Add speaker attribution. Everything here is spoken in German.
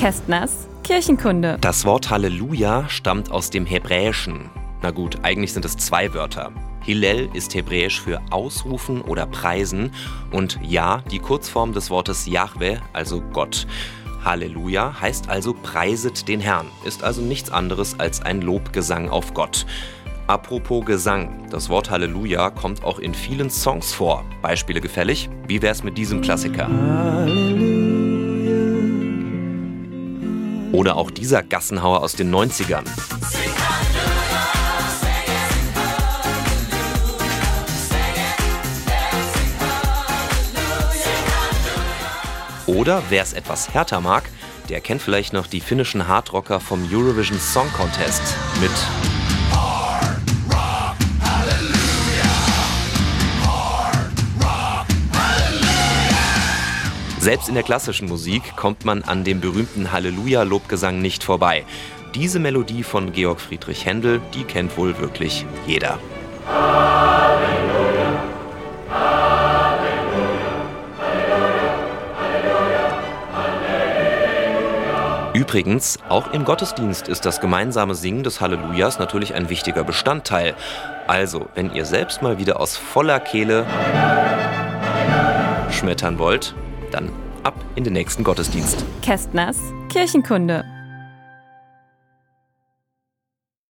Speaker 1: Kästners Kirchenkunde.
Speaker 2: Das Wort Halleluja stammt aus dem Hebräischen. Na gut, eigentlich sind es zwei Wörter. Hillel ist hebräisch für ausrufen oder preisen und Ja, die Kurzform des Wortes Yahweh, also Gott. Halleluja heißt also preiset den Herrn, ist also nichts anderes als ein Lobgesang auf Gott. Apropos Gesang, das Wort Halleluja kommt auch in vielen Songs vor. Beispiele gefällig? Wie wär's mit diesem Klassiker? Oder auch dieser Gassenhauer aus den 90ern. Oder wer es etwas härter mag, der kennt vielleicht noch die finnischen Hardrocker vom Eurovision Song Contest mit Selbst in der klassischen Musik kommt man an dem berühmten Halleluja-Lobgesang nicht vorbei. Diese Melodie von Georg Friedrich Händel, die kennt wohl wirklich jeder. Übrigens, auch im Gottesdienst ist das gemeinsame Singen des Hallelujahs natürlich ein wichtiger Bestandteil. Also, wenn ihr selbst mal wieder aus voller Kehle schmettern wollt, dann ab in den nächsten Gottesdienst.
Speaker 1: Kästners Kirchenkunde.